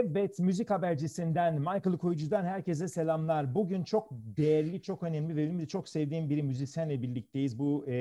Evet, müzik habercisinden, Michael Koyucu'dan herkese selamlar. Bugün çok değerli, çok önemli ve benim de çok sevdiğim bir müzisyenle birlikteyiz. Bu e,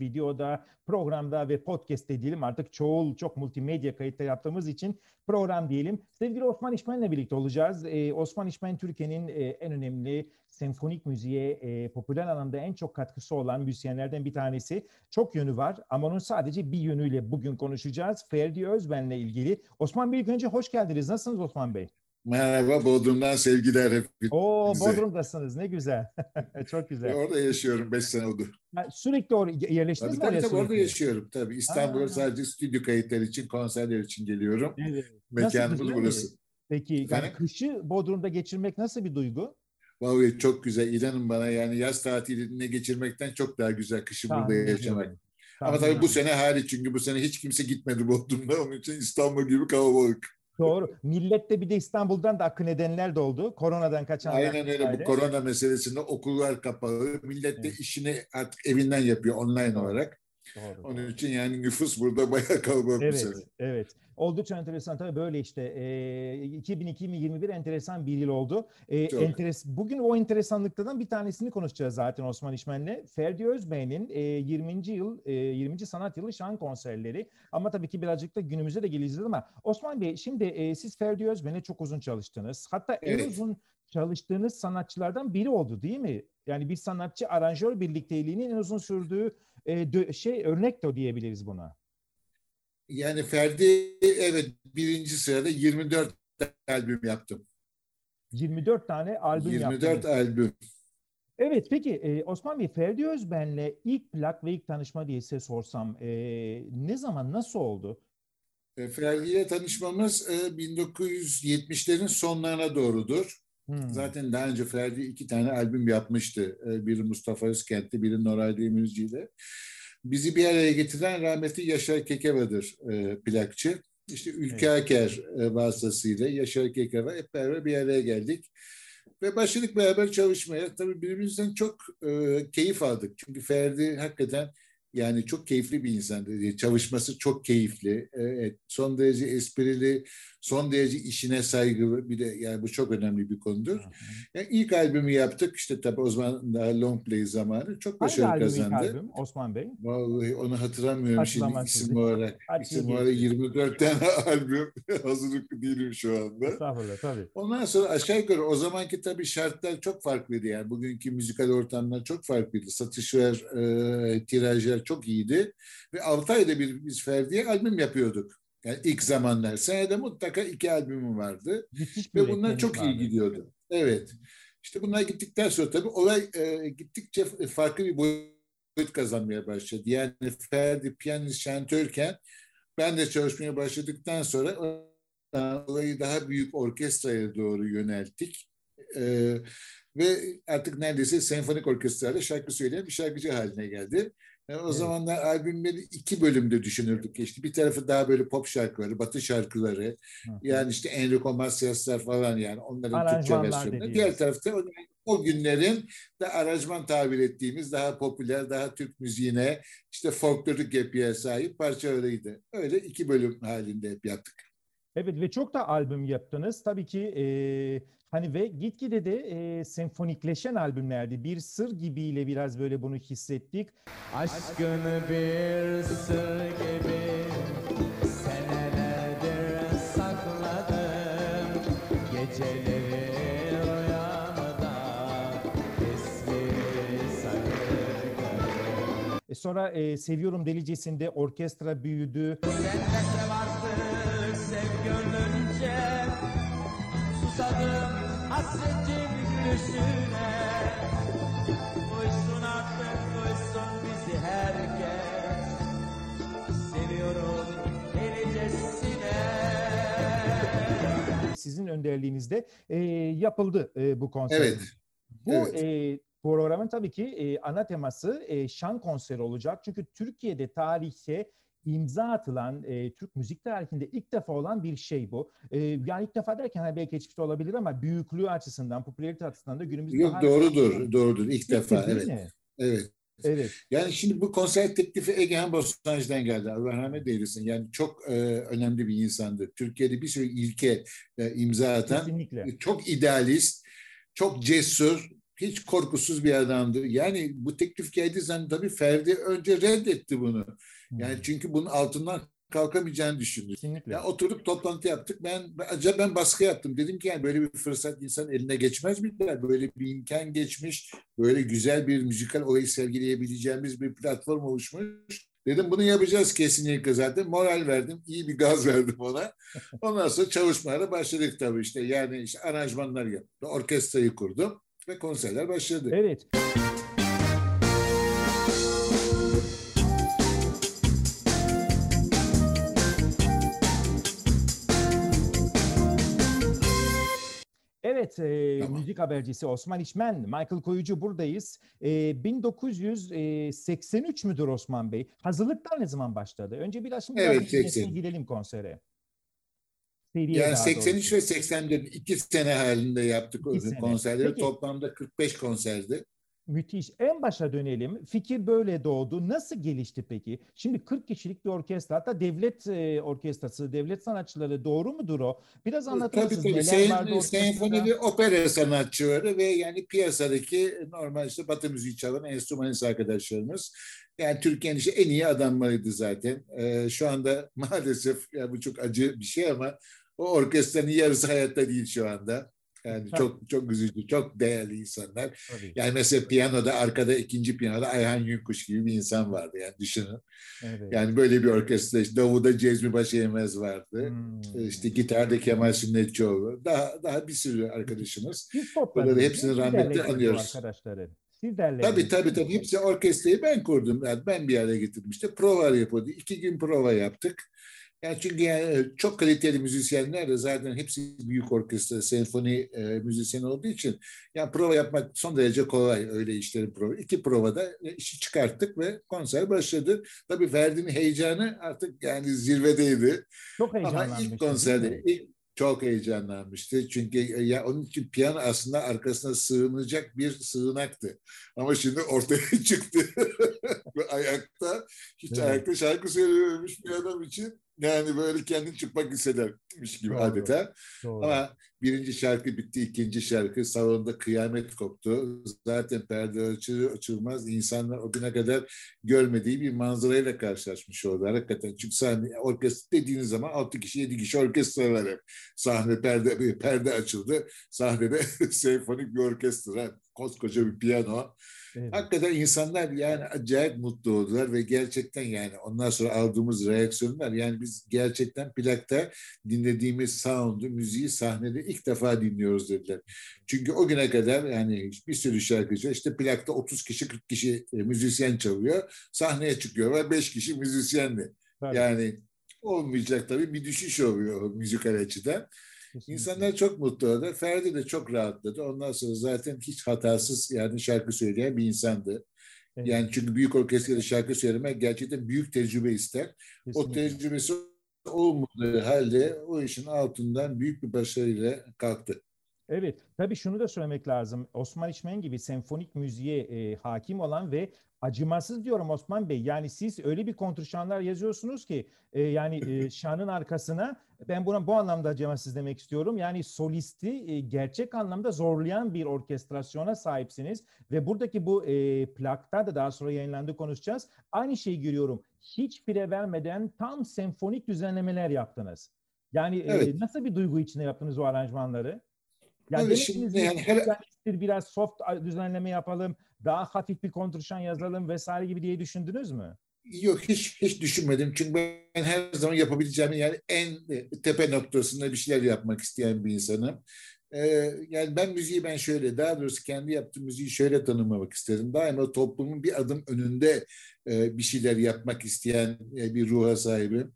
videoda, programda ve podcast'te diyelim artık çoğul, çok multimedya kayıtları yaptığımız için program diyelim. Sevgili Osman İşmen'le birlikte olacağız. E, Osman İşmen Türkiye'nin e, en önemli senfonik müziğe e, popüler anlamda en çok katkısı olan müzisyenlerden bir tanesi. Çok yönü var ama onun sadece bir yönüyle bugün konuşacağız. Ferdi Özben'le ilgili. Osman Bey ilk önce hoş geldiniz. Nasılsınız Osman Bey? Merhaba, Bodrum'dan sevgiler hep. Oo, Bodrum'dasınız. Ne güzel. Çok güzel. Orada yaşıyorum 5 sene oldu. Ha, sürekli oraya yerleştiniz tabii, mi? Tabii, tabii orada yaşıyorum. Tabii İstanbul'a sadece stüdyo kayıtları için, konserler için geliyorum. Evet. Mekanımız burası. Peki yani kışı Bodrum'da geçirmek nasıl bir duygu? Vallahi çok güzel. İnanın bana yani yaz tatilinde geçirmekten çok daha güzel kışı Tahmin burada yaşamak. Ediyorum. Ama tabii bu sene hariç çünkü bu sene hiç kimse gitmedi Bodrum'da. Onun için İstanbul gibi kalabalık. Doğru. Millette bir de İstanbul'dan da akın edenler de oldu. Koronadan kaçanlar. Aynen öyle. Bu korona meselesinde okullar kapalı. Millet de evet. işini artık evinden yapıyor online olarak. Doğru, Onun için yani nüfus burada bayağı kalabalık evet, bu sene. Evet. Oldukça enteresan tabii böyle işte. E, 2021 enteresan bir yıl oldu. E, enteres bugün o enteresanlıklardan bir tanesini konuşacağız zaten Osman İşmen'le. Ferdi Özbey'in e, 20. yıl e, 20. sanat yılı şan konserleri. Ama tabii ki birazcık da günümüze de geleceğiz ama Osman Bey şimdi e, siz Ferdi Özbey'le çok uzun çalıştınız. Hatta evet. en uzun çalıştığınız sanatçılardan biri oldu değil mi? Yani bir sanatçı aranjör birlikteliğinin en uzun sürdüğü e, şey örnek de diyebiliriz buna. Yani Ferdi evet birinci sırada 24 albüm yaptım. 24 tane albüm 24 yaptım. albüm. Evet peki e, Osman Bey Ferdi Özben'le ilk plak ve ilk tanışma diye size sorsam e, ne zaman nasıl oldu? E, Ferdi ile tanışmamız e, 1970'lerin sonlarına doğrudur. Hmm. Zaten daha önce Ferdi iki tane albüm yapmıştı. E, biri Mustafa Özkent'te, biri Noray Demirci ile. Bizi bir araya getiren rahmetli Yaşar Kekeva'dır e, plakçı. İşte Ülke evet. Aker e, vasıtasıyla Yaşar Kekeva hep beraber bir araya geldik. Ve başladık beraber çalışmaya. Tabii birbirimizden çok e, keyif aldık. Çünkü Ferdi hakikaten yani çok keyifli bir insandı. Çalışması çok keyifli. Evet, son derece esprili, son derece işine saygılı. Bir de yani bu çok önemli bir konudur. Yani ilk albümü yaptık. İşte tabii o zaman daha long play zamanı. Çok başarılı Hangi kazandı. Hangi albüm Osman Bey? Vallahi onu hatırlamıyorum şimdi isim olarak. İsim olarak 24 tane albüm. Hazırlıklı değilim şu anda. Estağfurullah tabii. Ondan sonra aşağı yukarı o zamanki tabii şartlar çok farklıydı. Yani bugünkü müzikal ortamlar çok farklıydı. Satışlar, e, tirajlar çok iyiydi. Ve 6 ayda bir biz Ferdi'ye albüm yapıyorduk. Yani ilk zamanlar. Senede mutlaka iki albümü vardı. Müthiş Ve bunlar çok vardı. iyi gidiyordu. Evet. İşte bunlar gittikten sonra tabii olay e, gittikçe farklı bir boyut kazanmaya başladı. Yani Ferdi piyanist şantörken ben de çalışmaya başladıktan sonra olayı daha büyük orkestraya doğru yönelttik. E, ve artık neredeyse senfonik orkestrayla şarkı söyleyen bir şarkıcı haline geldi. Yani o evet. zamanlar albümleri iki bölümde düşünürdük. İşte bir tarafı daha böyle pop şarkıları, batı şarkıları. Hı. Yani işte Enrico Macias'lar falan yani onların Türkçe versiyonları. Diğer tarafta o, o günlerin de aranjman tabir ettiğimiz daha popüler, daha Türk müziğine işte folklorik yapıya sahip parçalarıydı. Öyle iki bölüm halinde hep yaptık. Evet ve çok da albüm yaptınız. Tabii ki e, Hani ve gitgide de e, senfonikleşen albümlerdi. Bir sır gibiyle biraz böyle bunu hissettik. Aşkını bir sır gibi senelerdir sakladım. Geceleri. E sonra e, Seviyorum Delicesinde orkestra büyüdü. Sen de varsın sev gönlünce gülüşüne Duysun artık duysun bizi herkes Seviyorum delicesine Sizin önderliğinizde e, yapıldı e, bu konser. Evet. Bu evet. E, programın tabii ki e, ana teması e, şan konseri olacak. Çünkü Türkiye'de tarihte imza atılan e, Türk müzik tarihinde ilk defa olan bir şey bu. E, yani ilk defa derken hani belki geçmişte olabilir ama büyüklüğü açısından, popülarite açısından da günümüzde Yok doğrudur, doğrudur. İlk, ilk defa evet. Mi? Evet. Evet. Yani şimdi bu konser teklifi Egehan Bostancı'dan geldi. Allah rahmet eylesin. Yani çok e, önemli bir insandı. Türkiye'de bir sürü ilke e, imza atan. Kesinlikle. E, çok idealist, çok cesur, hiç korkusuz bir adamdı. Yani bu teklif geldiği zaman tabii Ferdi önce reddetti bunu. Yani hmm. çünkü bunun altından kalkamayacağını düşündü. Kesinlikle. Ya oturduk toplantı yaptık. Ben acaba ben baskı yaptım. Dedim ki yani böyle bir fırsat insan eline geçmez mi? Böyle bir imkan geçmiş. Böyle güzel bir müzikal olayı sergileyebileceğimiz bir platform oluşmuş. Dedim bunu yapacağız kesinlikle zaten. Moral verdim. iyi bir gaz verdim ona. Ondan sonra çalışmalara başladık tabii işte. Yani işte aranjmanlar yaptım. Orkestrayı kurdum ve konserler başladı. Evet. Evet, e, tamam. müzik habercisi Osman İçmen, Michael Koyucu buradayız. E, 1983 müdür Osman Bey? Hazırlıklar ne zaman başladı? Önce biraz şimdi evet, 80. gidelim konsere. Seriye yani 83 doğrusu. ve 84 iki sene halinde yaptık iki konserleri. Peki. Toplamda 45 konserdi. Müthiş. En başa dönelim. Fikir böyle doğdu. Nasıl gelişti peki? Şimdi 40 kişilik bir orkestra, hatta devlet e, orkestrası, devlet sanatçıları doğru mudur o? Biraz anlatır tabii, mısınız? Tabii Sen, vardı senfonili opera sanatçıları ve yani piyasadaki normal işte batı müziği çalan enstrümanist arkadaşlarımız. Yani Türkiye'nin işte en iyi adamlarıydı zaten. Ee, şu anda maalesef ya bu çok acı bir şey ama o orkestranın yarısı hayatta değil şu anda. Yani çok çok üzücü, çok değerli insanlar. Tabii. Yani mesela piyanoda arkada ikinci piyanoda Ayhan Yunkuş gibi bir insan vardı yani düşünün. Evet. Yani böyle bir orkestra işte Davud'a Cezmi Başyemez vardı. Hmm. İşte gitarda Kemal Sünnetçioğlu. Daha daha bir sürü arkadaşımız. Bunları hepsini rahmetle anıyoruz. Arkadaşları. Siz Tabii tabii tabii. Hepsi orkestrayı ben kurdum. Yani ben bir araya getirmiştim. Prova yapıyordu. İki gün prova yaptık. Yani çünkü yani çok kaliteli müzisyenler de zaten hepsi büyük orkestra, senfoni e, müzisyeni olduğu için yani prova yapmak son derece kolay öyle işlerin prova. İki provada işi çıkarttık ve konser başladı. Tabii Ferdi'nin heyecanı artık yani zirvedeydi. Çok heyecanlanmıştı. Ama ilk konserde, ilk, çok heyecanlanmıştı. Çünkü e, ya onun için piyano aslında arkasına sığınacak bir sığınaktı. Ama şimdi ortaya çıktı. Ve ayakta, hiç evet. ayakta şarkı söylememiş bir adam için yani böyle kendini çıkmak hissedermiş gibi Doğru. adeta. Doğru. Ama birinci şarkı bitti, ikinci şarkı salonda kıyamet koptu. Zaten perde açılır açılmaz insanlar o güne kadar görmediği bir manzarayla karşılaşmış oldu. Hakikaten çünkü sahne orkestra dediğiniz zaman altı kişi yedi kişi orkestra var hep. Sahne perde perde açıldı. Sahnede senfonik bir orkestra, koskoca bir piyano Evet. Hakikaten insanlar yani acayip mutlu oldular ve gerçekten yani ondan sonra aldığımız reaksiyonlar yani biz gerçekten plakta dinlediğimiz sound'u, müziği sahnede ilk defa dinliyoruz dediler. Çünkü o güne kadar yani bir sürü şarkıcı işte plakta 30 kişi 40 kişi e, müzisyen çalıyor. Sahneye çıkıyor ve 5 kişi müzisyenli. Yani olmayacak tabii bir düşüş oluyor müzikal açıdan. İnsanlar çok mutlu oldu. Ferdi de çok rahatladı. Ondan sonra zaten hiç hatasız yani şarkı söyleyen bir insandı. Evet. Yani çünkü büyük orkestrada şarkı söylemek gerçekten büyük tecrübe ister. Kesinlikle. O tecrübesi olmadığı halde o işin altından büyük bir başarıyla kalktı. Evet, tabii şunu da söylemek lazım. Osman İçmen gibi senfonik müziğe e, hakim olan ve acımasız diyorum Osman Bey. Yani siz öyle bir kontrşanlar yazıyorsunuz ki e, yani e, şanın arkasına ben buna bu anlamda acımasız demek istiyorum. Yani solisti e, gerçek anlamda zorlayan bir orkestrasyona sahipsiniz ve buradaki bu e, plakta da daha sonra yayınlandı konuşacağız. Aynı şeyi görüyorum. Hiç pire vermeden tam senfonik düzenlemeler yaptınız. Yani e, evet. e, nasıl bir duygu içinde yaptınız o aranjmanları? Yani Öyle şimdi yani her... biraz soft düzenleme yapalım, daha hafif bir kontrşan yazalım vesaire gibi diye düşündünüz mü? Yok hiç hiç düşünmedim. Çünkü ben her zaman yapabileceğim yani en tepe noktasında bir şeyler yapmak isteyen bir insanım. Ee, yani ben müziği ben şöyle daha doğrusu kendi yaptığım müziği şöyle tanımlamak isterim. Daima toplumun bir adım önünde e, bir şeyler yapmak isteyen e, bir ruha sahibim.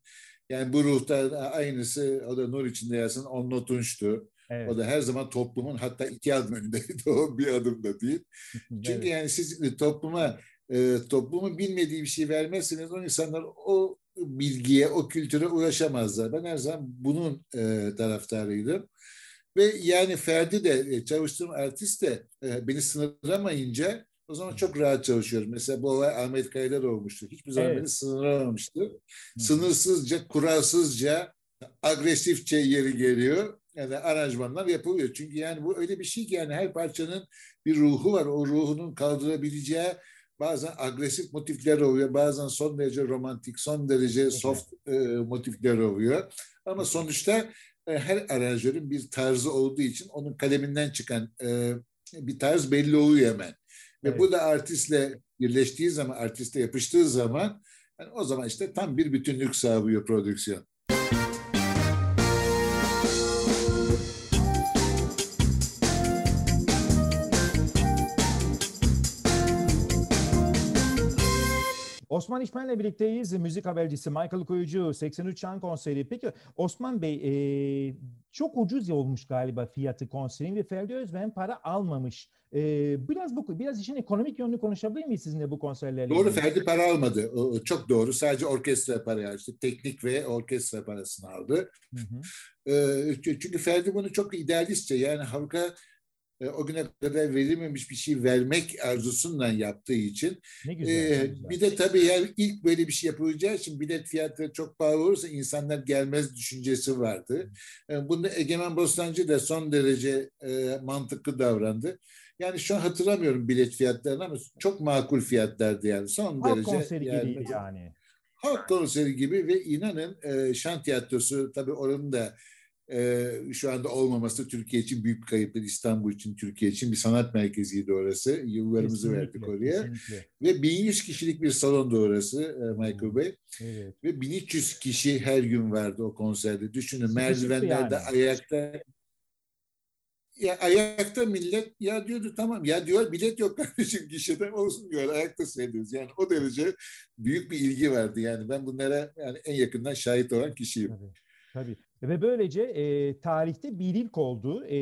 Yani bu ruhta aynısı o da Nur içinde yazsın Onno Tunç'tu. Evet. O da her zaman toplumun hatta iki adım önündeydi o bir adım da değil. Çünkü evet. yani siz topluma e, toplumun bilmediği bir şey vermezseniz o insanlar o bilgiye, o kültüre ulaşamazlar. Ben her zaman bunun e, taraftarıydım. Ve yani Ferdi de e, çalıştığım artist de e, beni sınırlamayınca O zaman çok rahat çalışıyorum. Mesela bu olay Ahmet Kaya'da da olmuştu. Hiçbir zaman Evet. beni sınırlamamıştı. Sınırsızca, kuralsızca, agresifçe yeri geliyor. Yani aranjmanlar yapılıyor. Çünkü yani bu öyle bir şey ki yani her parçanın bir ruhu var. O ruhunun kaldırabileceği bazen agresif motifler oluyor. Bazen son derece romantik, son derece soft e, motifler oluyor. Ama sonuçta e, her aranjörün bir tarzı olduğu için onun kaleminden çıkan e, bir tarz belli oluyor hemen. Ve Evet. bu da artistle birleştiği zaman, artiste yapıştığı zaman yani o zaman işte tam bir bütünlük sağlıyor prodüksiyon. Osman İşmen'le birlikteyiz. Müzik habercisi Michael Koyucu 83 Şan konseri. Peki Osman Bey e, çok ucuz olmuş galiba fiyatı konserin ve Ferdi Özben para almamış. E, biraz bu biraz işin ekonomik yönünü konuşabilir miyiz sizinle bu konserlerle? Doğru ilgili? Ferdi para almadı. O, çok doğru. Sadece orkestra parayı aldı. Teknik ve orkestra parasını aldı. Hı hı. Çü- çünkü Ferdi bunu çok idealistçe yani halka e, o güne kadar verilmemiş bir şey vermek arzusundan yaptığı için Ne güzel. Ee, ne güzel. bir de tabii yani ilk böyle bir şey yapılacağı için bilet fiyatları çok pahalı olursa insanlar gelmez düşüncesi vardı. Ee, bunda Egemen Bostancı da son derece e, mantıklı davrandı. Yani şu an hatırlamıyorum bilet fiyatlarını ama çok makul fiyatlardı yani son Halk derece. konseri yani, gibiydi yani. Halk konseri gibi ve inanın e, şan tiyatrosu tabii oranın da e, şu anda olmaması Türkiye için büyük kayıptır. İstanbul için, Türkiye için bir sanat merkeziydi orası. Yıllarımızı Kesinlikle, verdik oraya. kesinlikle. Ve 1100 kişilik bir salondu orası e, Michael Bey. Evet. Ve 1300 kişi her gün vardı o konserde. Düşünün merdivenlerde yani. ayakta ya ayakta millet ya diyordu tamam ya diyor bilet yok kardeşim gişede olsun diyor ayakta seyrediyoruz. Yani o derece büyük bir ilgi vardı yani ben bunlara yani en yakından şahit olan kişiyim. Tabii. Tabii. Ve böylece e, tarihte bir ilk oldu e,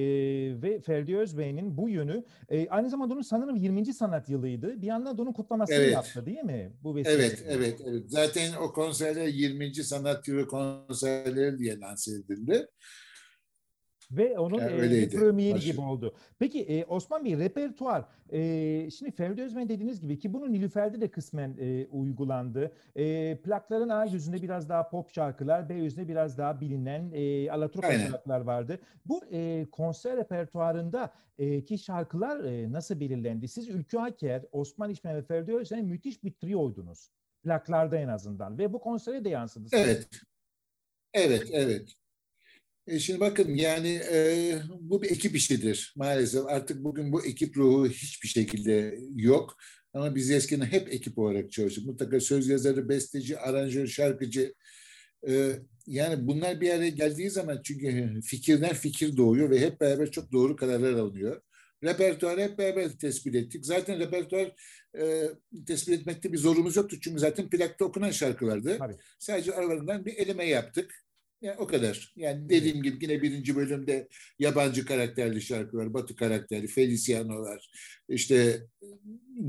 ve Ferdi Özbey'in bu yönü e, aynı zamanda onun sanırım 20. sanat yılıydı. Bir yandan da onun kutlamasını Evet. yaptı değil mi? Bu vesileyle. Evet, evet, evet. Zaten o konserler 20. sanat yılı konserleri diye lanse edildi. Ve onun Yani öyleydi. premieri gibi oldu. Peki e, Osman Bey repertuar. E, şimdi Ferdi Özbey dediğiniz gibi ki bunun Nilüfer'de de kısmen e, uygulandı. E, plakların A yüzünde biraz daha pop şarkılar, B yüzünde biraz daha bilinen e, Alaturka Aynen. şarkılar vardı. Bu e, konser repertuarında e, ki şarkılar e, nasıl belirlendi? Siz Ülkü Aker, Osman İşmen ve Ferdi Özbey müthiş bir trioydunuz. Plaklarda en azından ve bu konsere de yansıdı. Evet. Evet, evet. E şimdi bakın yani e, bu bir ekip işidir maalesef. Artık bugün bu ekip ruhu hiçbir şekilde yok. Ama biz eskiden hep ekip olarak çalıştık. Mutlaka söz yazarı, besteci, aranjör, şarkıcı. E, yani bunlar bir araya geldiği zaman çünkü fikirden fikir doğuyor ve hep beraber çok doğru kararlar alınıyor. Repertuarı hep beraber tespit ettik. Zaten repertuar e, tespit etmekte bir zorumuz yoktu. Çünkü zaten plakta okunan şarkılardı. Tabii. Sadece aralarından bir eleme yaptık. Yani o kadar. Yani dediğim gibi yine birinci bölümde yabancı karakterli şarkılar, Batı karakterli, Feliciano'lar, işte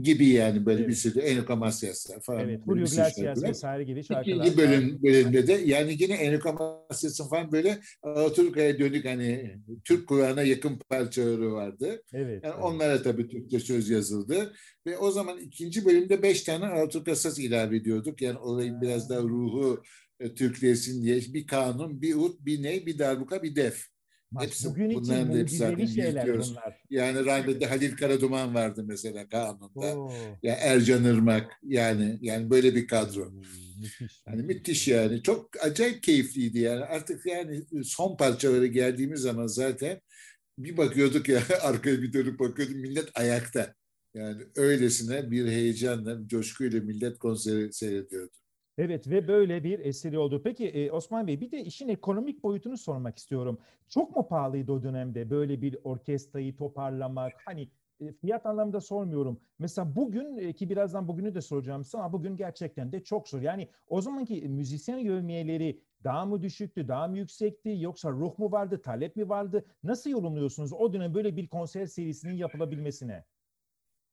gibi yani böyle Evet. bir sürü Enrico Macias'lar falan. Evet, Julio Iglesias vesaire gibi şarkılar. İkinci bölüm, bölümde de yani yine Enrico Macias'ın falan böyle Alaturka'ya dönük hani Türk Kur'an'a yakın parçaları vardı. Evet. Yani evet. onlara tabii Türkçe söz yazıldı. Ve o zaman ikinci bölümde beş tane Alaturka saz ilave ediyorduk. Yani olayın biraz daha ruhu Türklesin diye. Bir kanun, bir ut, bir ney, bir darbuka, bir def. Bak, hepsi- bugün için bunların da hepsi zaten yürütüyoruz. bunlar. Yani rahmetli Halil Karaduman vardı mesela kanunda. Oo. Ya Ercan Irmak yani yani böyle bir kadro. Müthiş. Yani müthiş yani. Çok acayip keyifliydi yani. Artık yani son parçaları geldiğimiz zaman zaten bir bakıyorduk ya arkaya bir dönüp bakıyorduk millet ayakta. Yani öylesine bir heyecanla, bir coşkuyla millet konseri seyrediyordu. Evet ve böyle bir eseri oldu. Peki e, Osman Bey bir de işin ekonomik boyutunu sormak istiyorum. Çok mu pahalıydı o dönemde böyle bir orkestrayı toparlamak? Hani e, fiyat anlamında sormuyorum. Mesela bugün e, ki birazdan bugünü de soracağım ama bugün gerçekten de çok zor. Yani o zamanki müzisyen yövmiyeleri daha mı düşüktü, daha mı yüksekti yoksa ruh mu vardı, talep mi vardı? Nasıl yorumluyorsunuz o dönem böyle bir konser serisinin yapılabilmesine?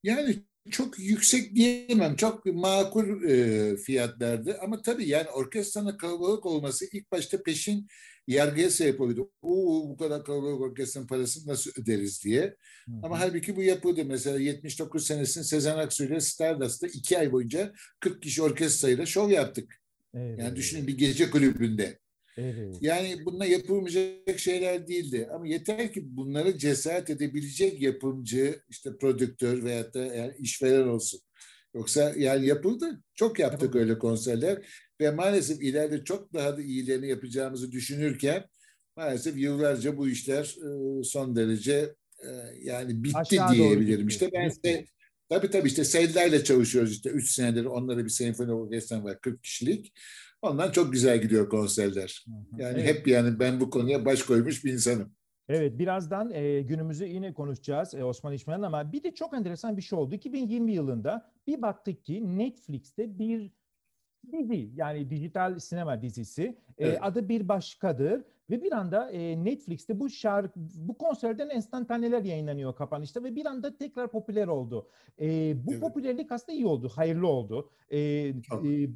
Yani çok yüksek diyemem. Çok makul e, fiyatlardı. Ama tabii yani orkestranın kalabalık olması ilk başta peşin yargıya sebep oluyordu. Oo, bu kadar kalabalık orkestranın parasını nasıl öderiz diye. Hı hı. Ama halbuki bu yapıldı. Mesela 79 senesinde Sezen Aksu ile Stardust'ta iki ay boyunca 40 kişi orkestrayla şov yaptık. Evet, yani düşünün bir gece kulübünde. Evet. Yani bununla yapılmayacak şeyler değildi. Ama yeter ki bunları cesaret edebilecek yapımcı, işte prodüktör veyahut da yani işveren olsun. Yoksa yani yapıldı. Çok yaptık yapıldı. öyle konserler. Ve maalesef ileride çok daha da iyilerini yapacağımızı düşünürken maalesef yıllarca bu işler e, son derece e, yani bitti Aşağı diyebilirim. İşte ben de tabii tabii işte Selda çalışıyoruz işte 3 senedir onlara bir senfoni orkestram var 40 kişilik. Ondan çok güzel gidiyor konserler. Yani evet. hep yani ben bu konuya baş koymuş bir insanım. Evet birazdan e, günümüzü yine konuşacağız e, Osman İşmen ama bir de çok enteresan bir şey oldu. 2020 yılında bir baktık ki Netflix'te bir dizi yani dijital sinema dizisi e, evet. e, adı bir başkadır ve bir anda e, Netflix'te bu şarkı, bu konserden enstantaneler yayınlanıyor kapanışta ve bir anda tekrar popüler oldu. E, bu evet. popülerlik aslında iyi oldu, hayırlı oldu. E, e,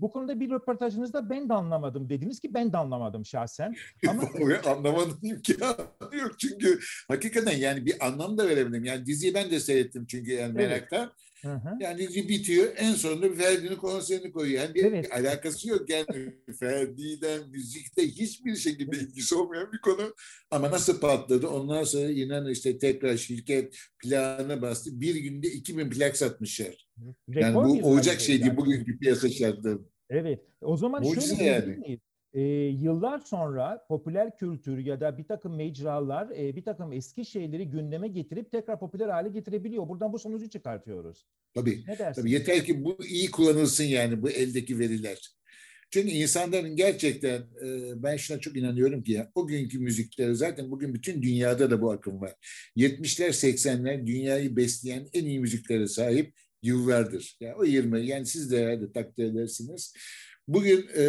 bu konuda bir röportajınızda ben de anlamadım dediniz ki ben de anlamadım şahsen. Ama anlamadım imkanı yok çünkü hakikaten yani bir anlam da veremedim. Yani diziyi ben de seyrettim çünkü yani meraktan. Evet. Hı hı. Yani bitiyor en sonunda Ferdi'nin konserini koyuyor. Yani bir evet. alakası yok. Yani Ferdi'den müzikte hiçbir şekilde ilgisi olmayan bir konu. Ama nasıl patladı? Ondan sonra inan işte tekrar şirket planı bastı. Bir günde 2000 plak satmışlar. Yani bu olacak şey değil bugünkü piyasa şartları. Evet. O zaman Mucize şöyle yani. miyiz? E, yıllar sonra popüler kültür ya da bir takım mecralar e, bir takım eski şeyleri gündeme getirip tekrar popüler hale getirebiliyor. Buradan bu sonucu çıkartıyoruz. Tabii. Ne dersin? Tabii yeter ki bu iyi kullanılsın yani bu eldeki veriler. Çünkü insanların gerçekten e, ben şuna çok inanıyorum ki ya, o günkü müzikleri zaten bugün bütün dünyada da bu akım var. 70'ler 80'ler dünyayı besleyen en iyi müziklere sahip yıllardır. Yani o 20 yani siz de herhalde takdir edersiniz. Bugün e,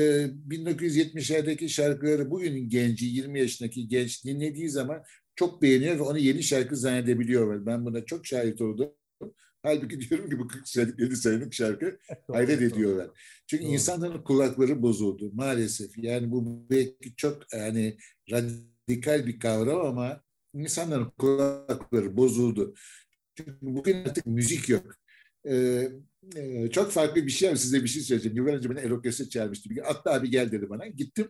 1970'lerdeki şarkıları bugünün genci, 20 yaşındaki genç dinlediği zaman çok beğeniyor ve onu yeni şarkı zannedebiliyor. Ben buna çok şahit oldum. Halbuki diyorum ki bu 47 senelik şarkı hayret ediyorlar. Çünkü doğru. insanların kulakları bozuldu maalesef. Yani bu belki çok yani radikal bir kavram ama insanların kulakları bozuldu. Çünkü bugün artık müzik yok. Ee, e, çok farklı bir şey ama size bir şey söyleyeceğim. Yıllar önce beni Erokes'e çağırmıştı. Bir Atla abi gel dedi bana. Gittim.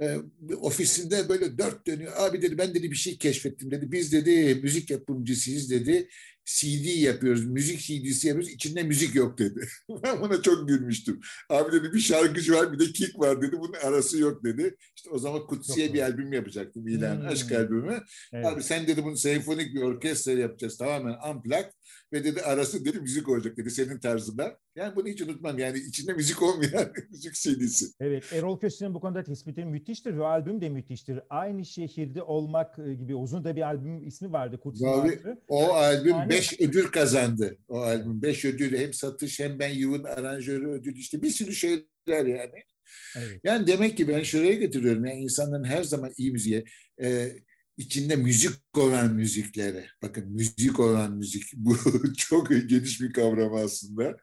E, ofisinde böyle dört dönüyor. Abi dedi ben dedi bir şey keşfettim dedi. Biz dedi müzik yapımcısıyız dedi. CD yapıyoruz, müzik CD'si yapıyoruz. İçinde müzik yok dedi. ben buna çok gülmüştüm. Abi dedi bir şarkıcı var bir de kick var dedi. Bunun arası yok dedi. İşte o zaman Kutsi'ye bir albüm yapacaktım. İlan hmm. Aşk albümü. Evet. Abi sen dedi bunu senfonik bir orkestra yapacağız tamamen unplugged. Ve dedi arası dedi müzik olacak dedi senin tarzında. Yani bunu hiç unutmam. Yani içinde müzik olmayan müzik CD'si. Evet Erol Köse'nin bu konuda tespiti müthiştir ve albüm de müthiştir. Aynı şehirde olmak e, gibi uzun da bir albüm ismi vardı. Kutsi Abi, o albüm yani, beş ödül kazandı. O albüm beş ödül hem satış hem ben yılın aranjörü ödül işte bir sürü şeyler yani. Evet. Yani demek ki ben şuraya getiriyorum. Yani insanların her zaman iyi müziğe e, içinde müzik olan müziklere, bakın müzik olan müzik bu çok geniş bir kavram aslında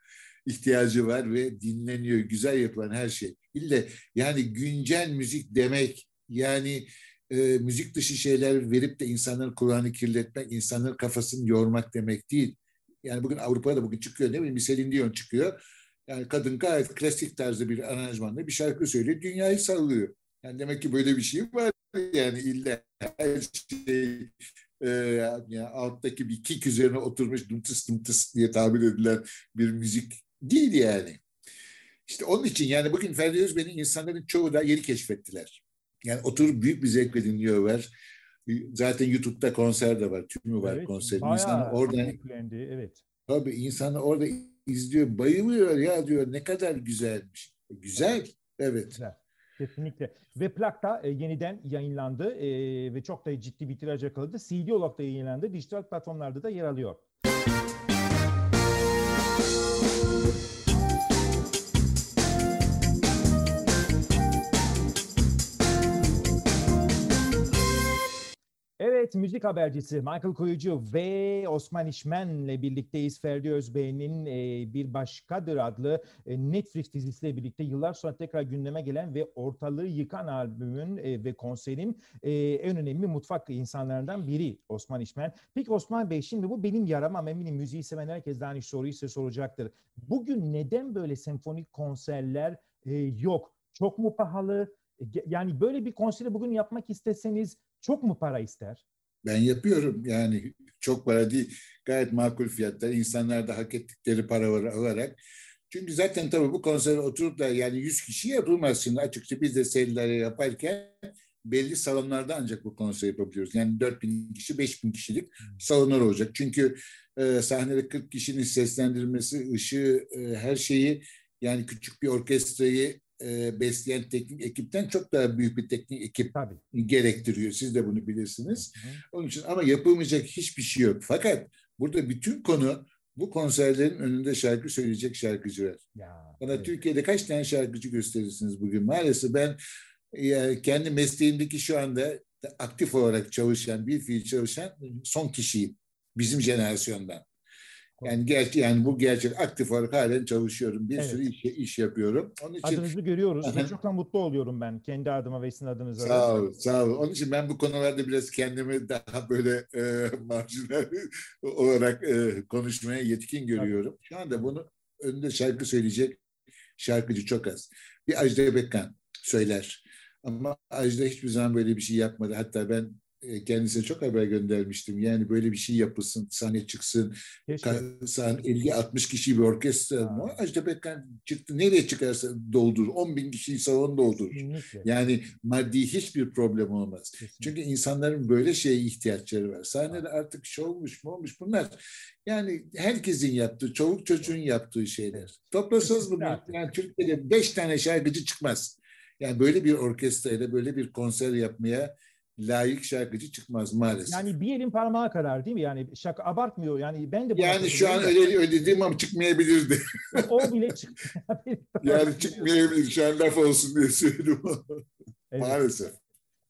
ihtiyacı var ve dinleniyor, güzel yapılan her şey. İlle yani güncel müzik demek yani e, müzik dışı şeyler verip de insanların kulağını kirletmek, insanların kafasını yormak demek değil. Yani bugün Avrupa'da bugün çıkıyor ne bileyim bir Dion çıkıyor. Yani kadın gayet klasik tarzda bir aranjmanla bir şarkı söylüyor, dünyayı sallıyor. Yani demek ki böyle bir şey var yani illa her şey e, yani alttaki bir kick üzerine oturmuş dımtıs dımtıs diye tabir edilen bir müzik değil yani. İşte onun için yani bugün Ferdi Özben'i insanların çoğu da yeni keşfettiler. Yani oturup büyük bir zevkle dinliyorlar. Zaten YouTube'da konser de var, tümü var evet, konser. İnsanlar orada evet. Tabii insanlar orada izliyor, bayılıyor ya diyor ne kadar güzelmiş. Güzel, evet. Güzel. Kesinlikle. Ve plak da e, yeniden yayınlandı e, ve çok da ciddi bir tiraj yakaladı. CD olarak da yayınlandı. Dijital platformlarda da yer alıyor. Evet müzik habercisi Michael Kuyucu ve Osman İşmen'le birlikteyiz. Ferdi Özbey'in e, Bir Başkadır adlı e, Netflix dizisiyle birlikte yıllar sonra tekrar gündeme gelen ve ortalığı yıkan albümün e, ve konserin e, en önemli mutfak insanlarından biri Osman İşmen. Peki Osman Bey şimdi bu benim yaram ama eminim müziği seven herkes aynı soruyu size soracaktır. Bugün neden böyle senfonik konserler e, yok? Çok mu pahalı? E, yani böyle bir konseri bugün yapmak isteseniz çok mu para ister? Ben yapıyorum. Yani çok para değil. Gayet makul fiyatlar. İnsanlar da hak ettikleri para alarak. Çünkü zaten tabii bu konsere oturup da yani 100 kişi yapılmaz şimdi. Açıkça biz de serilere yaparken belli salonlarda ancak bu konseri yapabiliyoruz. Yani 4000 kişi 5000 kişilik salonlar olacak. Çünkü e, sahnede 40 kişinin seslendirmesi, ışığı, e, her şeyi yani küçük bir orkestrayı e, besleyen teknik ekipten çok daha büyük bir teknik ekip Tabii. gerektiriyor. Siz de bunu bilirsiniz. Hı. Onun için ama yapılmayacak hiçbir şey yok. Fakat burada bütün konu bu konserlerin önünde şarkı söyleyecek şarkıcılar. Ya, Bana evet. Türkiye'de kaç tane şarkıcı gösterirsiniz bugün? Maalesef ben e, kendi mesleğimdeki şu anda aktif olarak çalışan, bir fiil çalışan son kişiyim. Bizim jenerasyondan. Yani gerçi yani bu gerçek aktif olarak halen çalışıyorum. Bir evet. sürü iş, iş yapıyorum. Onun için adınızı görüyoruz ve çok da mutlu oluyorum ben kendi adıma ve sizin adınıza. Sağ ol, sağ ol. Onun için ben bu konularda biraz kendimi daha böyle e, marjinal olarak e, konuşmaya yetkin görüyorum. Şu anda bunu önünde şarkı söyleyecek şarkıcı çok az. Bir Ajda Bekkan söyler. Ama Ajda hiçbir zaman böyle bir şey yapmadı. Hatta ben kendisine çok haber göndermiştim. Yani böyle bir şey yapılsın, sahne çıksın. Sahne 50-60 kişi bir orkestra mı? Ajda Pekkan çıktı. Nereye çıkarsa doldur. 10 bin kişiyi salon doldurur. Kesinlikle. Yani maddi hiçbir problem olmaz. Kesinlikle. Çünkü insanların böyle şeye ihtiyaçları var. Sahnede artık şovmuş mu olmuş bunlar. Yani herkesin yaptığı, çoluk çocuğun yaptığı şeyler. Toplasanız bunu yani Türkiye'de beş tane şarkıcı çıkmaz. Yani böyle bir orkestrayla böyle bir konser yapmaya layık şarkıcı çıkmaz maalesef. Yani bir elin parmağı kadar değil mi? Yani şaka abartmıyor. Yani ben de Yani şu an öyle öyle dediğim ama çıkmayabilirdi. o bile çıktı. yani çıkmayabilir. Şu an laf olsun diye söyledim. evet. Maalesef.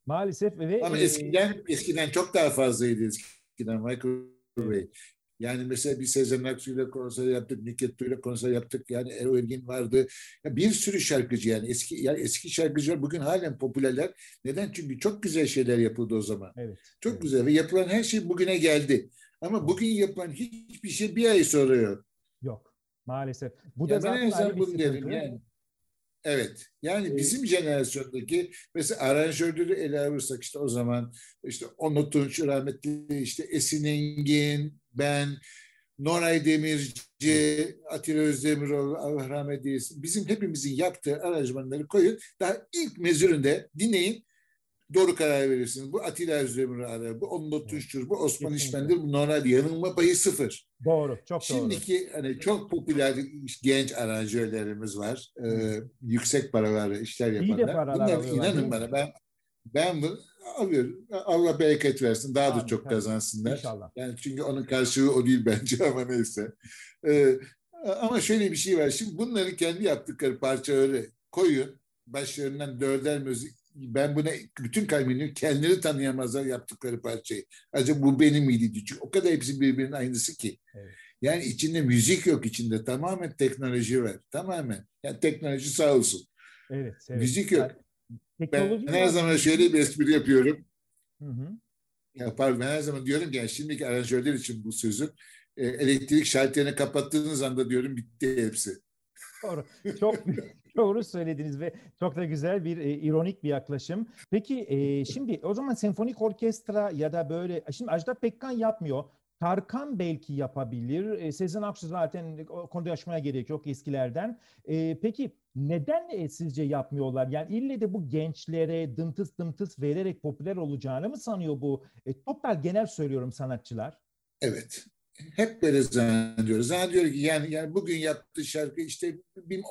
Maalesef ve ama eskiden eskiden çok daha fazlaydı eskiden Michael Bey. Yani mesela bir Sezen Aksu ile konser yaptık, Niketto ile konser yaptık. Yani Erol vardı. Ya bir sürü şarkıcı yani eski yani eski şarkıcılar bugün halen popülerler. Neden? Çünkü çok güzel şeyler yapıldı o zaman. Evet. Çok evet. güzel ve yapılan her şey bugüne geldi. Ama bugün yapılan hiçbir şey bir ay sonra yok. Yok. Maalesef. Bu da ya zaten ayrı bir sıkıntı. Yani. Evet. Yani evet. bizim jenerasyondaki mesela aranjörleri ele alırsak işte o zaman işte Onur Tunç rahmetli işte Esin Engin, ben, Noray Demirci, Atilla Özdemiroğlu, Allah rahmet eylesin. Bizim hepimizin yaptığı aranjmanları koyun. Daha ilk mezüründe dinleyin. Doğru karar verirsiniz. Bu Atilla Özdemiroğlu, bu Onur Tunç'tur, bu Osman İşmen'dir, bu Noray yanılma payı sıfır. Doğru, çok Şimdiki, doğru. Şimdiki hani çok popüler genç aranjörlerimiz var. Ee, yüksek paralarla işler yapanlar. İyi de paralar Bunlar inanın bana ben ben bu alıyor. Allah bereket versin. Daha da çok kazansınlar. İnşallah. Yani çünkü onun karşılığı o değil bence ama neyse. Ee, ama şöyle bir şey var. Şimdi bunların kendi yaptıkları parçaları koyun. Başlarından dörder müzik. Ben buna bütün kalbini kendileri tanıyamazlar yaptıkları parçayı. Acaba bu benim miydi? Çünkü o kadar hepsi birbirinin aynısı ki. Evet. Yani içinde müzik yok içinde. Tamamen teknoloji var. Tamamen. Yani teknoloji sağ olsun. Evet. evet. Müzik yok. Teknoloji ben her zaman şöyle bir espri yapıyorum. Hı hı. Ya pardon, ben her zaman diyorum ki yani şimdiki aranjörler için bu sözün e, elektrik şalterini kapattığınız anda diyorum bitti hepsi. Doğru. Çok doğru söylediniz ve çok da güzel bir e, ironik bir yaklaşım. Peki e, şimdi o zaman senfonik orkestra ya da böyle şimdi Ajda Pekkan yapmıyor. Tarkan belki yapabilir. E, Sezen Aksu zaten o konuda açmaya gerek yok eskilerden. E, peki neden e, sizce yapmıyorlar? Yani ille de bu gençlere dımtıs dımtıs vererek popüler olacağını mı sanıyor bu? E, toplar genel söylüyorum sanatçılar. Evet. Hep böyle zannediyoruz. Zannediyor ki yani, yani bugün yaptığı şarkı işte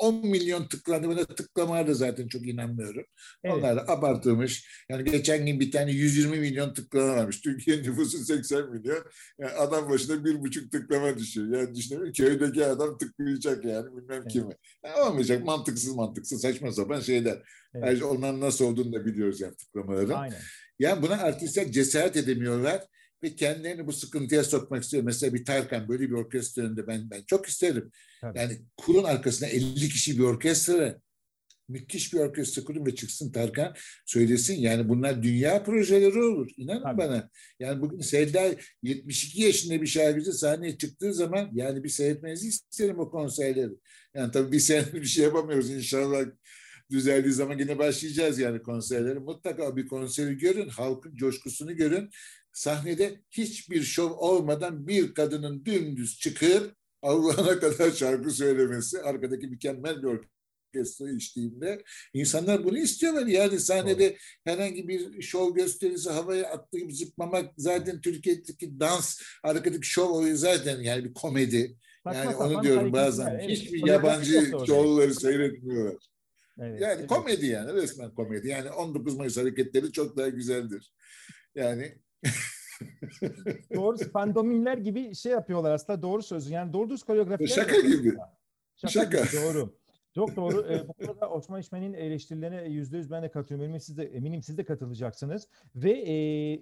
10 milyon tıklandı. Bana tıklamaya da zaten çok inanmıyorum. Evet. Onlar da abartılmış. Yani geçen gün bir tane 120 milyon tıklama varmış. Türkiye nüfusu 80 milyon. Yani adam başına bir buçuk tıklama düşüyor. Yani düşünün köydeki adam tıklayacak yani bilmem evet. kimi. Yani olmayacak mantıksız mantıksız saçma sapan şeyler. Evet. Ayrıca onların nasıl olduğunu da biliyoruz yani tıklamaların. Aynen. Yani buna artistler cesaret edemiyorlar ve kendilerini bu sıkıntıya sokmak istiyor. Mesela bir Tarkan böyle bir orkestra önünde ben ben çok isterim. Tabii. Yani kurun arkasına 50 kişi bir orkestra müthiş bir orkestra kurun ve çıksın Tarkan söylesin. Yani bunlar dünya projeleri olur. İnanın Tabii. bana. Yani bugün Selda 72 yaşında bir şarkıcı sahneye çıktığı zaman yani bir seyretmenizi isterim o konserleri. Yani tabii bir sene bir şey yapamıyoruz inşallah düzeldiği zaman yine başlayacağız yani konserleri. Mutlaka bir konseri görün, halkın coşkusunu görün sahnede hiçbir şov olmadan bir kadının dümdüz çıkıp Allah'ına kadar şarkı söylemesi, arkadaki mükemmel bir orkestra içtiğinde insanlar bunu istiyorlar. Yani sahnede Doğru. herhangi bir şov gösterisi havaya atlayıp zıplamak zaten Türkiye'deki dans, arkadaki şov oyu zaten yani bir komedi. yani onu diyorum bazen. Evet. Hiçbir yabancı şovları seyretmiyorlar. Evet, yani evet. komedi yani resmen komedi. Yani 19 Mayıs hareketleri çok daha güzeldir. Yani doğru pandomimler gibi şey yapıyorlar aslında doğru sözü. Yani doğru düz koreografi. Şaka gibi. Şaka, Şaka. Gibi, doğru. Çok doğru. Ee, bu konuda Osman İşmen'in eleştirilerine yüzde yüz ben de katılıyorum. Eminim siz de, eminim siz de katılacaksınız. Ve e,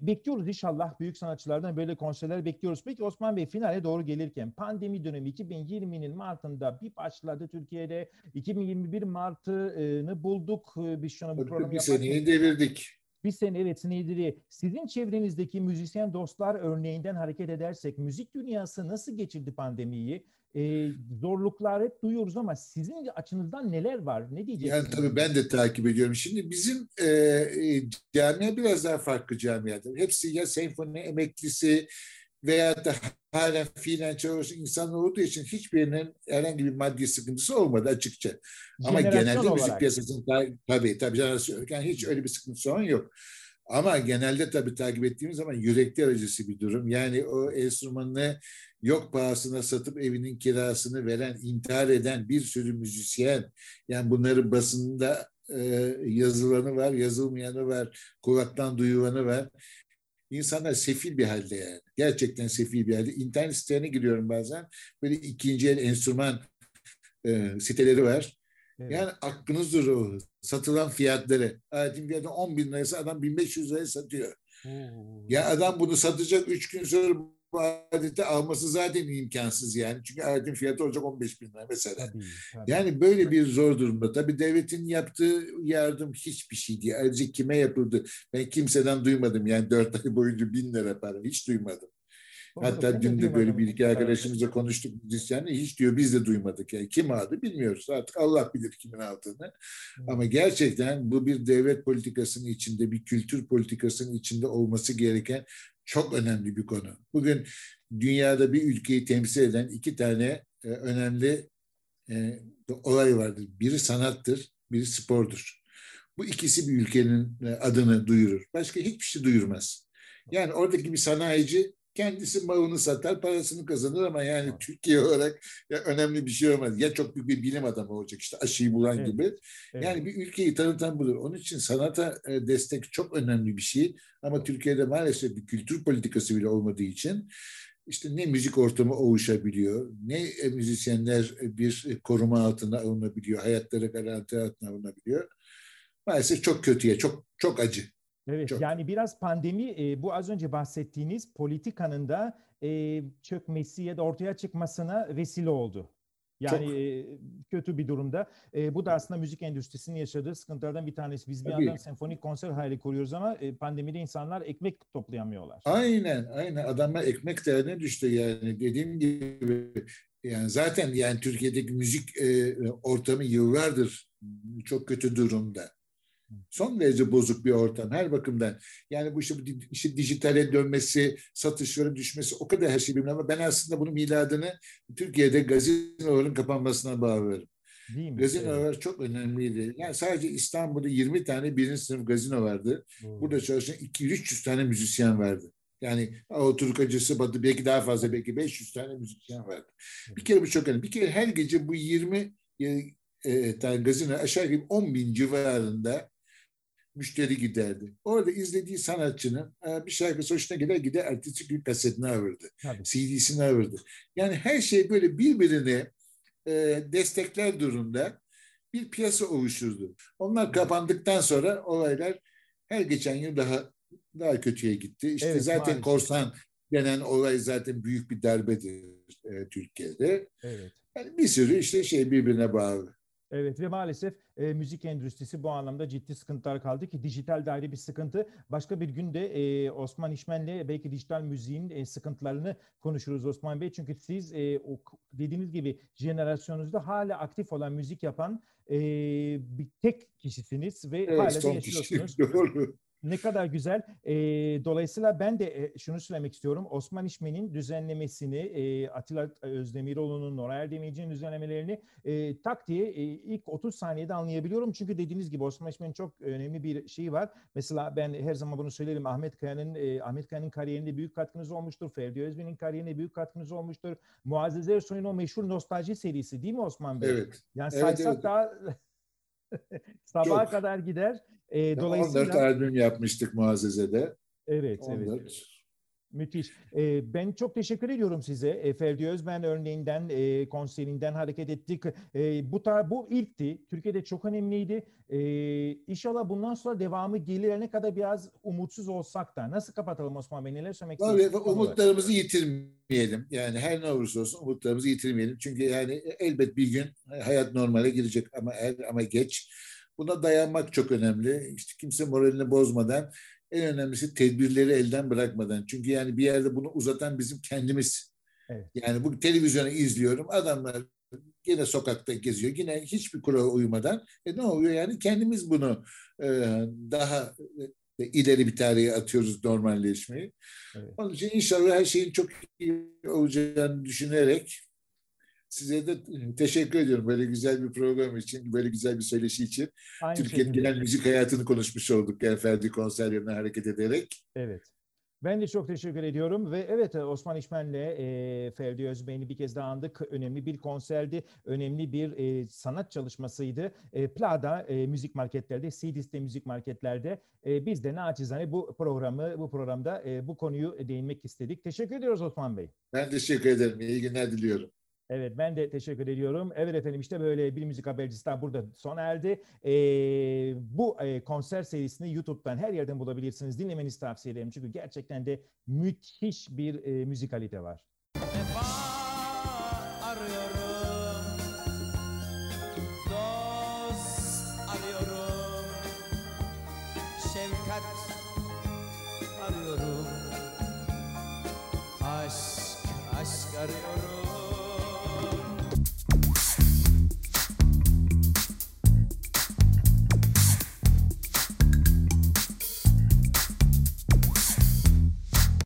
bekliyoruz inşallah büyük sanatçılardan böyle konserler bekliyoruz. Peki Osman Bey finale doğru gelirken pandemi dönemi 2020'nin Mart'ında bir başladı Türkiye'de. 2021 Mart'ını bulduk. Biz şu an bu programı Bir seneyi devirdik bir sene evet Sneyder'i sizin çevrenizdeki müzisyen dostlar örneğinden hareket edersek müzik dünyası nasıl geçirdi pandemiyi? Ee, zorluklar hep duyuyoruz ama sizin açınızdan neler var? Ne diyeceksiniz? Yani tabii ben de takip ediyorum. Şimdi bizim e, e camia biraz daha farklı camiadır. Hepsi ya senfoni emeklisi veya da halen fiilen çalışan insan olduğu için hiçbirinin herhangi bir maddi sıkıntısı olmadı açıkça. Ama genelde olarak. müzik piyasasında tabii tabii jenerasyon yani hiç öyle bir sıkıntı sorun yok. Ama genelde tabii takip ettiğimiz zaman yürekler acısı bir durum. Yani o enstrümanını yok pahasına satıp evinin kirasını veren, intihar eden bir sürü müzisyen. Yani bunların basında e, yazılanı var, yazılmayanı var, kulaktan duyulanı var. İnsanlar sefil bir halde yani. Gerçekten sefil bir halde. İnternet sitelerine giriyorum bazen. Böyle ikinci el enstrüman e, siteleri var. Evet. Yani aklınızdır o satılan fiyatları. Aletin fiyatı 10 bin liraysa adam 1500 liraya satıyor. Oo. Ya adam bunu satacak 3 gün sonra adeti alması zaten imkansız yani. Çünkü aletin fiyatı olacak 15 bin lira mesela. Tabii, tabii. Yani böyle bir zor durumda. Tabii devletin yaptığı yardım hiçbir şey değil. Ayrıca kime yapıldı? Ben kimseden duymadım. Yani dört ay boyunca bin lira para hiç duymadım. Hatta dün de böyle bir iki arkadaşımızla konuştuk müzisyenle hiç diyor biz de duymadık. Yani kim aldı bilmiyoruz. Artık Allah bilir kimin aldığını. Ama gerçekten bu bir devlet politikasının içinde, bir kültür politikasının içinde olması gereken çok önemli bir konu. Bugün dünyada bir ülkeyi temsil eden iki tane e, önemli e, olay vardır. Biri sanattır, biri spordur. Bu ikisi bir ülkenin e, adını duyurur. Başka hiçbir şey duyurmaz. Yani oradaki bir sanayici kendisi malını satar, parasını kazanır ama yani Türkiye olarak ya önemli bir şey olmaz. Ya çok büyük bir bilim adamı olacak işte aşıyı bulan evet. gibi. Evet. Yani bir ülkeyi tanıtan budur. Onun için sanata e, destek çok önemli bir şey. Ama Türkiye'de maalesef bir kültür politikası bile olmadığı için işte ne müzik ortamı oluşabiliyor, ne e, müzisyenler e, bir koruma altına alınabiliyor, hayatları garanti altına alınabiliyor. Maalesef çok kötüye, çok çok acı. Evet Çok. yani biraz pandemi e, bu az önce bahsettiğiniz politikanın da e, çökmesi ya da ortaya çıkmasına vesile oldu. Yani e, kötü bir durumda. E, bu da aslında müzik endüstrisinin yaşadığı sıkıntılardan bir tanesi. Biz bir Tabii. yandan senfonik konser hayali kuruyoruz ama e, pandemide insanlar ekmek toplayamıyorlar. Aynen, aynen. Adamlar ekmek derdine düştü yani. Dediğim gibi yani zaten yani Türkiye'deki müzik e, ortamı yıllardır çok kötü durumda. Son derece bozuk bir ortam her bakımdan. Yani bu işte, işte dijitale dönmesi, satışların düşmesi o kadar her şey bilmem ama ben aslında bunun miladını Türkiye'de gazinoların kapanmasına bağlıyorum. Gazinolar evet. çok önemliydi. Yani sadece İstanbul'da 20 tane birinci sınıf gazino vardı. Hmm. Burada çalışan 200-300 tane müzisyen vardı. Yani o turkacısı batı belki daha fazla belki 500 tane müzisyen vardı. Bir kere bu çok önemli. Bir kere her gece bu 20 e, e, tane gazino aşağı yukarı 10 bin civarında müşteri giderdi. Orada izlediği sanatçının e, bir şarkısı hoşuna gider gider ertesi gün kasetini alırdı. CD'sini alırdı. Yani her şey böyle birbirini e, destekler durumda bir piyasa oluşturdu. Onlar kapandıktan sonra olaylar her geçen yıl daha daha kötüye gitti. İşte evet, zaten maalesef. korsan denen olay zaten büyük bir darbedir e, Türkiye'de. Evet. Yani bir sürü işte şey birbirine bağlı. Evet ve maalesef e, müzik endüstrisi bu anlamda ciddi sıkıntılar kaldı ki dijital daire bir sıkıntı. Başka bir günde e, Osman İşmen'le belki dijital müziğin e, sıkıntılarını konuşuruz Osman Bey. Çünkü siz e, o, dediğiniz gibi jenerasyonunuzda hala aktif olan müzik yapan e, bir tek kişisiniz ve evet, hala yaşıyorsunuz. Kişi, doğru. Ne kadar güzel. E, dolayısıyla ben de e, şunu söylemek istiyorum. Osman İşmen'in düzenlemesini, e, Atilla Özdemiroğlu'nun, Nora Erdemirci'nin düzenlemelerini e, tak diye e, ilk 30 saniyede anlayabiliyorum. Çünkü dediğiniz gibi Osman İşmen'in çok önemli bir şeyi var. Mesela ben her zaman bunu söylerim. Ahmet Kaya'nın e, Ahmet Kaya'nın kariyerinde büyük katkınız olmuştur. Ferdi Özbey'in kariyerinde büyük katkınız olmuştur. Muazzez Ersoy'un o meşhur nostalji serisi değil mi Osman Bey? Evet. Yani evet, saysak evet. daha sabaha çok. kadar gider. E, dolayısıyla 14 albüm yapmıştık Muazzeze'de. Evet, 14. evet. Müthiş. E, ben çok teşekkür ediyorum size. E, Ferdi Özben örneğinden, e, konserinden hareket ettik. E, bu tar bu ilkti. Türkiye'de çok önemliydi. E, inşallah bundan sonra devamı gelir. Ne kadar biraz umutsuz olsak da. Nasıl kapatalım Osman Bey? Neler söylemek istiyorsunuz? Umutlarımızı yitirmeyelim. Yani her ne olursa olsun umutlarımızı yitirmeyelim. Çünkü yani elbet bir gün hayat normale girecek ama er ama geç. Buna dayanmak çok önemli. İşte kimse moralini bozmadan en önemlisi tedbirleri elden bırakmadan. Çünkü yani bir yerde bunu uzatan bizim kendimiz. Evet. Yani bu televizyonu izliyorum. Adamlar yine sokakta geziyor. Yine hiçbir kurala uymadan. E ne oluyor yani? Kendimiz bunu e, daha e, ileri bir tarihe atıyoruz normalleşmeyi. Evet. Onun için inşallah her şeyin çok iyi olacağını düşünerek Size de teşekkür ediyorum böyle güzel bir program için, böyle güzel bir söyleşi için. Aynı Türkiye'nin genel müzik hayatını konuşmuş olduk yani Ferdi konserlerine hareket ederek. Evet. Ben de çok teşekkür ediyorum ve evet Osman İşmen'le e, Ferdi Özbey'ini bir kez daha andık. Önemli bir konserdi, önemli bir e, sanat çalışmasıydı. E, Pla'da e, müzik marketlerde, CD'ste müzik marketlerde e, biz de naçizane bu programı, bu programda e, bu konuyu değinmek istedik. Teşekkür ediyoruz Osman Bey. Ben teşekkür ederim. İyi günler diliyorum. Evet ben de teşekkür ediyorum. Evet efendim işte böyle bir müzik habercisi burada sona erdi. Ee, bu e, konser serisini YouTube'dan her yerden bulabilirsiniz. Dinlemenizi tavsiye ederim. Çünkü gerçekten de müthiş bir e, müzikalite var. Vefa arıyorum. Arıyorum. Şefkat arıyorum. Aşk, aşk arıyorum.